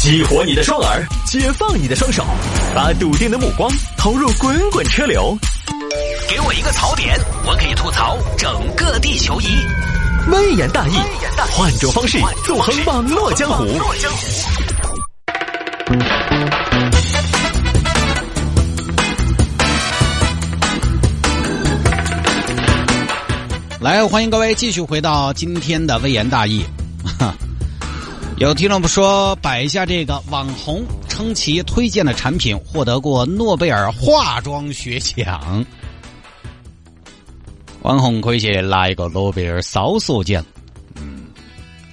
激活你的双耳，解放你的双手，把笃定的目光投入滚滚车流。给我一个槽点，我可以吐槽整个地球仪。微言大义，换种方式纵横网络江湖。来，欢迎各位继续回到今天的微言大义。有听众说摆一下这个网红称其推荐的产品获得过诺贝尔化妆学奖，网红可以去拿一个诺贝尔骚索奖。嗯，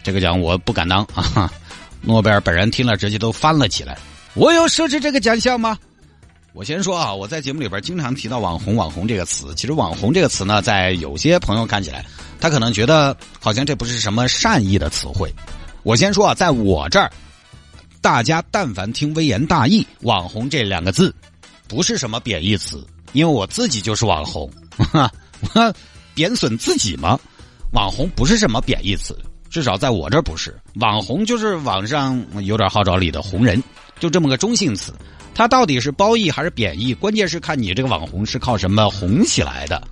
这个奖我不敢当啊。诺贝尔本人听了直接都翻了起来。我有设置这个奖项吗？我先说啊，我在节目里边经常提到“网红”“网红”这个词。其实“网红”这个词呢，在有些朋友看起来，他可能觉得好像这不是什么善意的词汇。我先说啊，在我这儿，大家但凡听“微言大义”“网红”这两个字，不是什么贬义词，因为我自己就是网红，哈 贬损自己吗？网红不是什么贬义词，至少在我这儿不是。网红就是网上有点号召力的红人，就这么个中性词。它到底是褒义还是贬义？关键是看你这个网红是靠什么红起来的，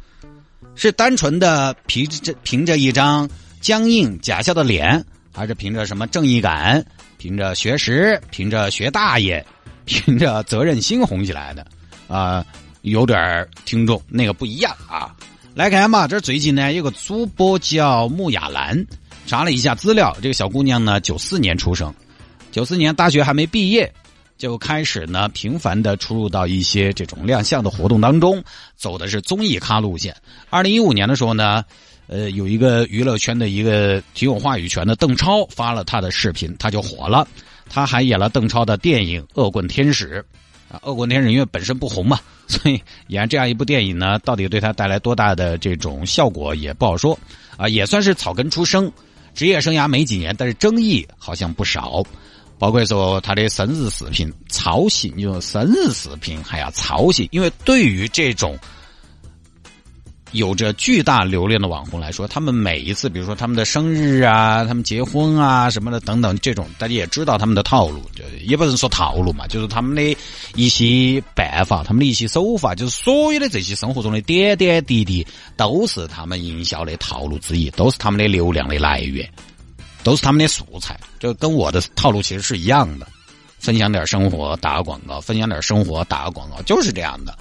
是单纯的凭着凭着一张僵硬假笑的脸，还是凭着什么正义感、凭着学识、凭着学大爷、凭着责任心红起来的？啊，有点听众那个不一样啊！来看嘛，这最近呢有个主播叫穆亚兰，查了一下资料，这个小姑娘呢九四年出生，九四年大学还没毕业。就开始呢，频繁的出入到一些这种亮相的活动当中，走的是综艺咖路线。二零一五年的时候呢，呃，有一个娱乐圈的一个挺有话语权的邓超发了他的视频，他就火了。他还演了邓超的电影《恶棍天使》啊，《恶棍天使》因为本身不红嘛，所以演这样一部电影呢，到底对他带来多大的这种效果也不好说啊。也算是草根出生，职业生涯没几年，但是争议好像不少。包括说他的生日视频抄袭，你说生日视频还要抄袭？因为对于这种有着巨大流量的网红来说，他们每一次，比如说他们的生日啊、他们结婚啊什么的等等，这种大家也知道他们的套路，就也不能说套路嘛，就是他们的一些办法、他们的一些手法，就是所有的这些生活中的点点滴滴，都是他们营销的套路之一，都是他们的流量的来源。都是他们的素材，就跟我的套路其实是一样的，分享点生活打个广告，分享点生活打个广告，就是这样的。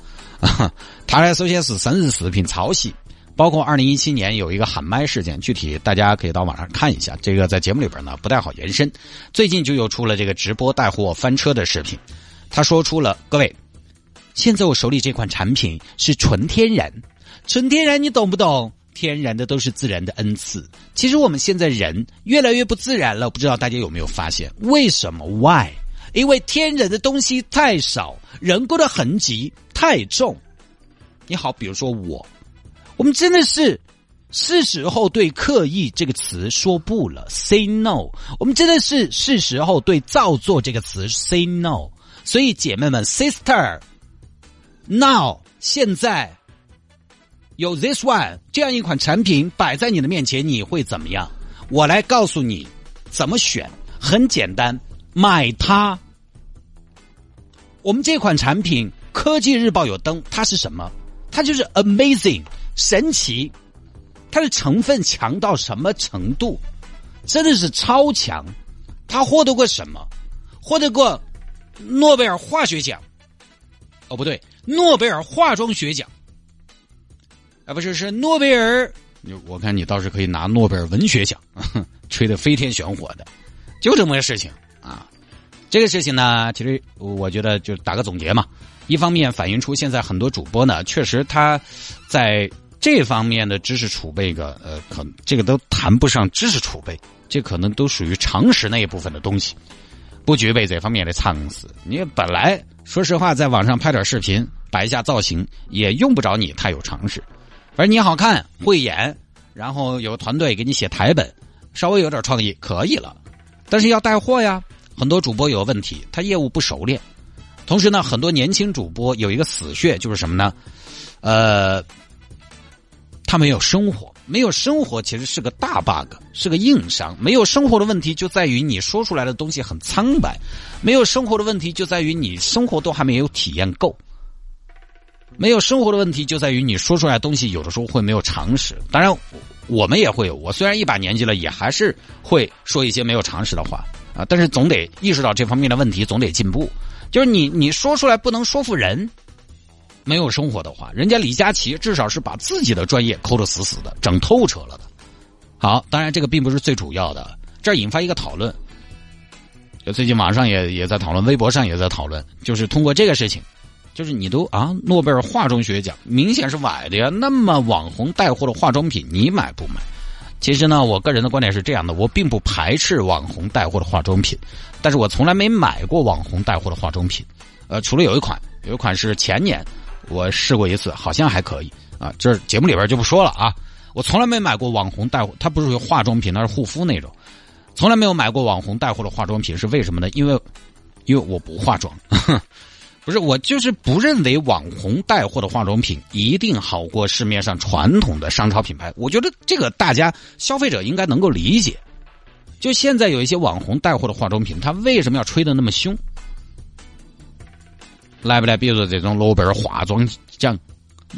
他呢，首先是生日视频抄袭，包括二零一七年有一个喊麦事件，具体大家可以到网上看一下。这个在节目里边呢不太好延伸。最近就又出了这个直播带货翻车的视频，他说出了各位，现在我手里这款产品是纯天然，纯天然你懂不懂？天然的都是自然的恩赐。其实我们现在人越来越不自然了，不知道大家有没有发现？为什么？Why？因为天然的东西太少，人工的痕迹太重。你好，比如说我，我们真的是是时候对“刻意”这个词说不了，say no。我们真的是是时候对“造作”这个词 say no。所以姐妹们，sister，now，现在。有 this one 这样一款产品摆在你的面前，你会怎么样？我来告诉你怎么选，很简单，买它。我们这款产品，科技日报有登，它是什么？它就是 amazing，神奇。它的成分强到什么程度？真的是超强。它获得过什么？获得过诺贝尔化学奖。哦，不对，诺贝尔化妆学奖。啊，不是，是诺贝尔。我看你倒是可以拿诺贝尔文学奖，吹得飞天玄火的，就这么个事情啊。这个事情呢，其实我觉得就打个总结嘛。一方面反映出现在很多主播呢，确实他在这方面的知识储备个呃，可这个都谈不上知识储备，这可能都属于常识那一部分的东西，不具备这方面的常识。你本来说实话，在网上拍点视频，摆一下造型，也用不着你太有常识。反正你好看会演，然后有团队给你写台本，稍微有点创意可以了。但是要带货呀，很多主播有问题，他业务不熟练。同时呢，很多年轻主播有一个死穴，就是什么呢？呃，他没有生活，没有生活其实是个大 bug，是个硬伤。没有生活的问题就在于你说出来的东西很苍白，没有生活的问题就在于你生活都还没有体验够。没有生活的问题就在于你说出来的东西有的时候会没有常识。当然，我们也会有。我虽然一把年纪了，也还是会说一些没有常识的话啊。但是总得意识到这方面的问题，总得进步。就是你你说出来不能说服人。没有生活的话，人家李佳琦至少是把自己的专业抠得死死的，整透彻了的。好，当然这个并不是最主要的，这引发一个讨论。最近网上也也在讨论，微博上也在讨论，就是通过这个事情，就是你都啊，诺贝尔化妆学奖明显是崴的呀。那么网红带货的化妆品，你买不买？其实呢，我个人的观点是这样的，我并不排斥网红带货的化妆品，但是我从来没买过网红带货的化妆品。呃，除了有一款，有一款是前年。我试过一次，好像还可以啊。这节目里边就不说了啊。我从来没买过网红带货，它不是化妆品，那是护肤那种。从来没有买过网红带货的化妆品，是为什么呢？因为，因为我不化妆。不是，我就是不认为网红带货的化妆品一定好过市面上传统的商超品牌。我觉得这个大家消费者应该能够理解。就现在有一些网红带货的化妆品，它为什么要吹的那么凶？来不来？比如说这种诺贝尔化妆奖，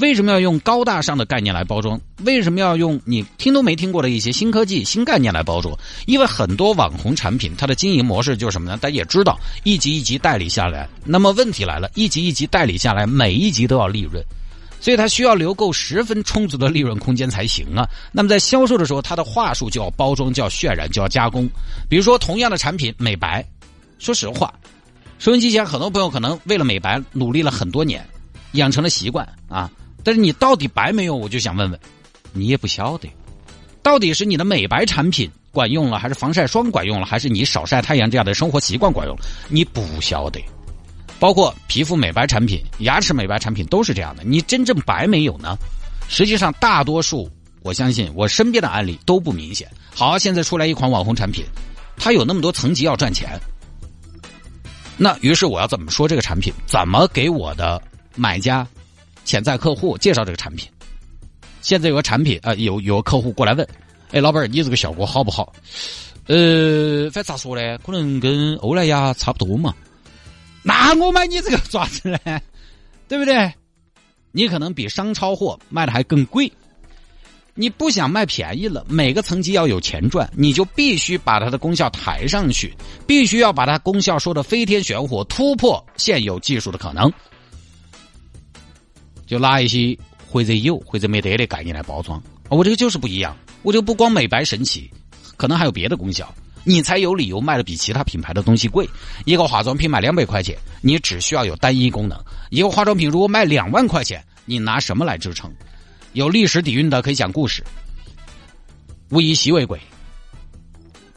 为什么要用高大上的概念来包装？为什么要用你听都没听过的一些新科技、新概念来包装？因为很多网红产品，它的经营模式就是什么呢？大家也知道，一级一级代理下来，那么问题来了，一级一级代理下来，每一级都要利润，所以它需要留够十分充足的利润空间才行啊。那么在销售的时候，它的话术就要包装，就要渲染，就要加工。比如说同样的产品，美白，说实话。收音机前很多朋友可能为了美白努力了很多年，养成了习惯啊。但是你到底白没有？我就想问问，你也不晓得，到底是你的美白产品管用了，还是防晒霜管用了，还是你少晒太阳这样的生活习惯管用了？你不晓得。包括皮肤美白产品、牙齿美白产品都是这样的。你真正白没有呢？实际上，大多数我相信我身边的案例都不明显。好，现在出来一款网红产品，它有那么多层级要赚钱。那于是我要怎么说这个产品？怎么给我的买家、潜在客户介绍这个产品？现在有个产品啊，有有个客户过来问：“哎，老板，你这个效果好不好？”呃，反正咋说呢？可能跟欧莱雅差不多嘛。那我买你这个爪子呢？对不对？你可能比商超货卖的还更贵。你不想卖便宜了，每个层级要有钱赚，你就必须把它的功效抬上去，必须要把它功效说的飞天玄火，突破现有技术的可能。就拿一些或者有或者没得的概念来包装，我这个就是不一样，我就不光美白神奇，可能还有别的功效，你才有理由卖的比其他品牌的东西贵。一个化妆品卖两百块钱，你只需要有单一功能；一个化妆品如果卖两万块钱，你拿什么来支撑？有历史底蕴的可以讲故事，物以稀为贵。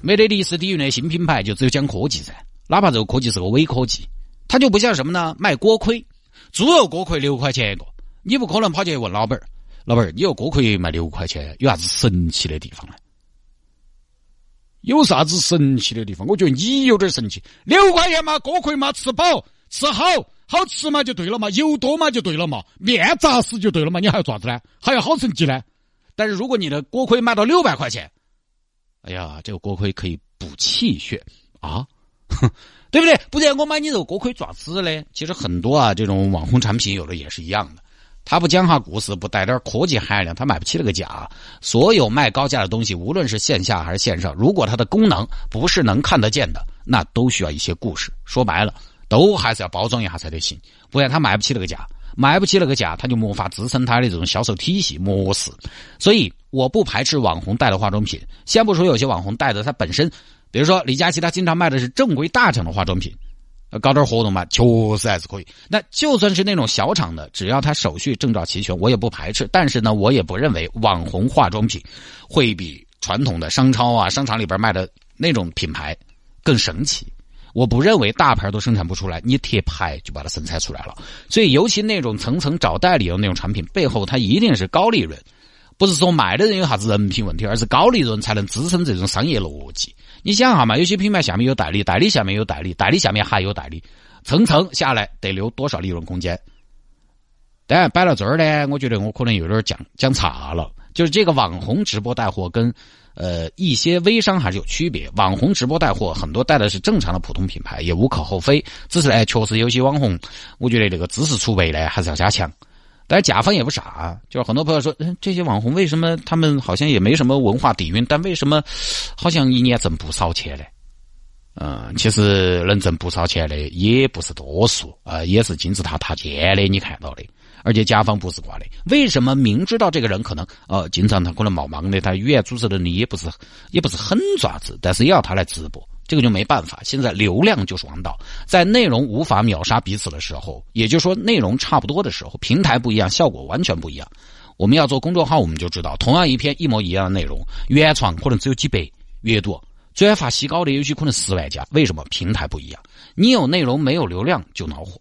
没得历史底蕴的新品牌就只有讲科技噻，哪怕这个科技是个伪科技，它就不像什么呢？卖锅盔，猪肉锅盔六块钱一个，你不可能跑去问老板儿，老板儿，你个锅盔卖六块钱，有啥子神奇的地方呢？有啥子神奇的地方？我觉得你有点神奇，六块钱嘛，锅盔嘛，吃饱吃好。好吃嘛就对了嘛，油多嘛就对了嘛，面扎实就对了嘛，你还要咋子呢？还要好成绩呢？但是如果你的锅盔卖到六百块钱，哎呀，这个锅盔可以补气血啊，对不对？不然我买你这个锅盔爪子嘞？其实很多啊，这种网红产品有的也是一样的，他不讲哈故事，不带点科技含量，他买不起那个价。所有卖高价的东西，无论是线下还是线上，如果它的功能不是能看得见的，那都需要一些故事。说白了。都还是要包装一下才得行，不然他买不起那个价，买不起那个价，他就没法支撑他的这种销售体系模式。所以我不排斥网红带的化妆品，先不说有些网红带的，它本身，比如说李佳琦，他经常卖的是正规大厂的化妆品，搞点活动嘛，确实还是可以。那就算是那种小厂的，只要他手续证照齐全，我也不排斥。但是呢，我也不认为网红化妆品会比传统的商超啊、商场里边卖的那种品牌更神奇。我不认为大牌都生产不出来，你贴牌就把它生产出来了。所以，尤其那种层层找代理的那种产品，背后它一定是高利润，不是说卖的人有啥子人品问题，而是高利润才能支撑这种商业逻辑。你想哈嘛，有些品牌下面有代理，代理下面有代理，代理下面还有代理，层层下来得留多少利润空间？当然摆到这儿呢，我觉得我可能有点讲讲差了。就是这个网红直播带货跟呃一些微商还是有区别。网红直播带货很多带的是正常的普通品牌，也无可厚非。只是哎，确实有些网红，我觉得这个知识储备呢还是要加强。但是甲方也不傻，就是很多朋友说，嗯，这些网红为什么他们好像也没什么文化底蕴，但为什么好像一年挣不少钱呢？嗯，其实能挣不少钱的也不是多数啊，也是金字塔塔尖的，你看到的。而且甲方不是挂的，为什么明知道这个人可能呃，经常他可能冒忙的，他语言组织能力也不是也不是很爪子，但是也要他来直播。这个就没办法，现在流量就是王道，在内容无法秒杀彼此的时候，也就是说内容差不多的时候，平台不一样，效果完全不一样。我们要做公众号，我们就知道，同样一篇一模一样的内容，原创可能只有几百阅读，转发稀高的有些可能十万加。为什么？平台不一样，你有内容没有流量就恼火。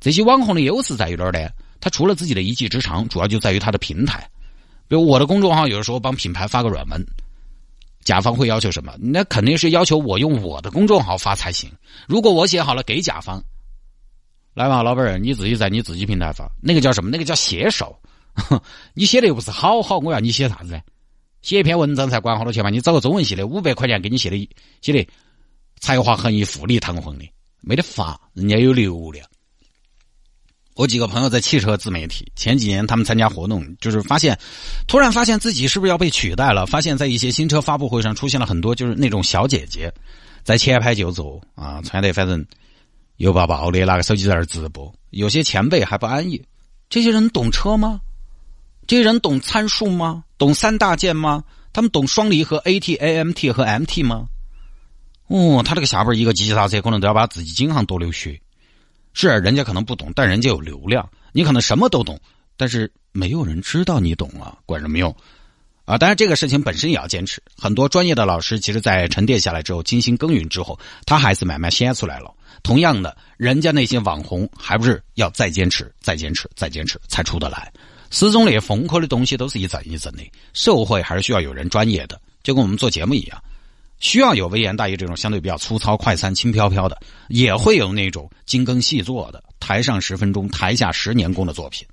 这些网红的优势在于哪儿呢？他除了自己的一技之长，主要就在于他的平台。比如我的公众号，有的时候帮品牌发个软文。甲方会要求什么？那肯定是要求我用我的公众号发才行。如果我写好了给甲方，来吧，老板儿，你自己在你自己平台发，那个叫什么？那个叫写手。你写的又不是好好，我要你写啥子？写一篇文章才管好多钱嘛？你找个中文系的五百块钱给你写的，写的才华横溢、富丽堂皇的，没得法，人家有流量。我几个朋友在汽车自媒体，前几年他们参加活动，就是发现，突然发现自己是不是要被取代了？发现，在一些新车发布会上出现了很多就是那种小姐姐，在前排就坐啊，穿得反正油爆爆的，拿个手机在那直播。有些前辈还不安逸，这些人懂车吗？这些人懂参数吗？懂三大件吗？他们懂双离合 AT、AMT 和 MT 吗？哦，他这个下边一个急刹车，可能都要把自己颈项多流血。是，人家可能不懂，但人家有流量。你可能什么都懂，但是没有人知道你懂啊，管什么用？啊，当然这个事情本身也要坚持。很多专业的老师，其实在沉淀下来之后，精心耕耘之后，他还是慢慢显出来了。同样的，人家那些网红，还不是要再坚持、再坚持、再坚持才出得来？始终那风口的东西都是一阵一阵的，社会还是需要有人专业的，就跟我们做节目一样。需要有微言大义这种相对比较粗糙、快餐、轻飘飘的，也会有那种精耕细作的，台上十分钟，台下十年功的作品。